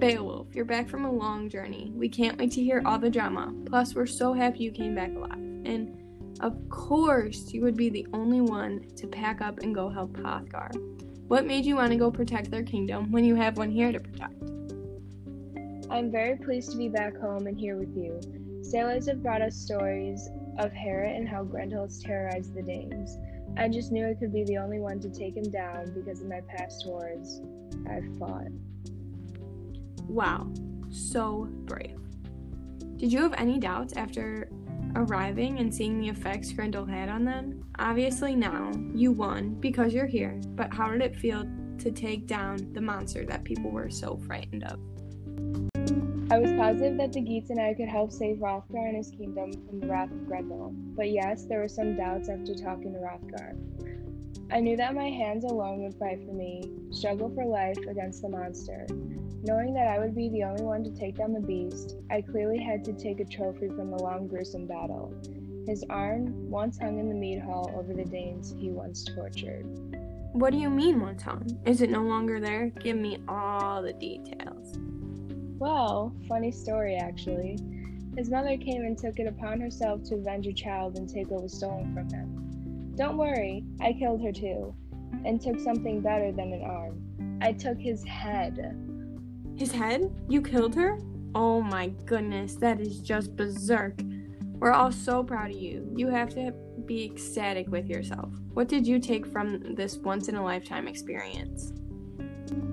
Beowulf, you're back from a long journey. We can't wait to hear all the drama. Plus, we're so happy you came back alive. And of course, you would be the only one to pack up and go help Hrothgar. What made you want to go protect their kingdom when you have one here to protect? I'm very pleased to be back home and here with you. Sailors have brought us stories of Heorot and how Grendel has terrorized the Danes. I just knew I could be the only one to take him down because of my past wars I've fought. Wow, so brave. Did you have any doubts after arriving and seeing the effects Grendel had on them? Obviously, now you won because you're here, but how did it feel to take down the monster that people were so frightened of? I was positive that the Geats and I could help save Hrothgar and his kingdom from the wrath of Grendel, but yes, there were some doubts after talking to Hrothgar. I knew that my hands alone would fight for me, struggle for life against the monster. Knowing that I would be the only one to take down the beast, I clearly had to take a trophy from the long, gruesome battle. His arm once hung in the mead hall over the Danes he once tortured. What do you mean, once hung? Is it no longer there? Give me all the details. Well, funny story actually. His mother came and took it upon herself to avenge her child and take what was stolen from him. Don't worry, I killed her too, and took something better than an arm. I took his head. His head? You killed her? Oh my goodness, that is just berserk. We're all so proud of you. You have to be ecstatic with yourself. What did you take from this once in a lifetime experience?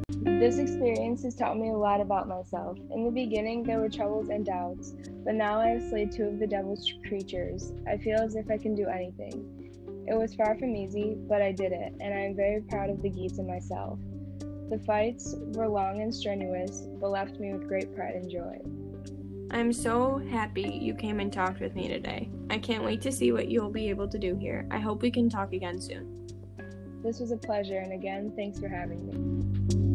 This experience has taught me a lot about myself. In the beginning, there were troubles and doubts, but now I have slayed two of the devil's creatures. I feel as if I can do anything. It was far from easy, but I did it, and I am very proud of the Geats and myself. The fights were long and strenuous, but left me with great pride and joy. I'm so happy you came and talked with me today. I can't wait to see what you'll be able to do here. I hope we can talk again soon. This was a pleasure, and again, thanks for having me.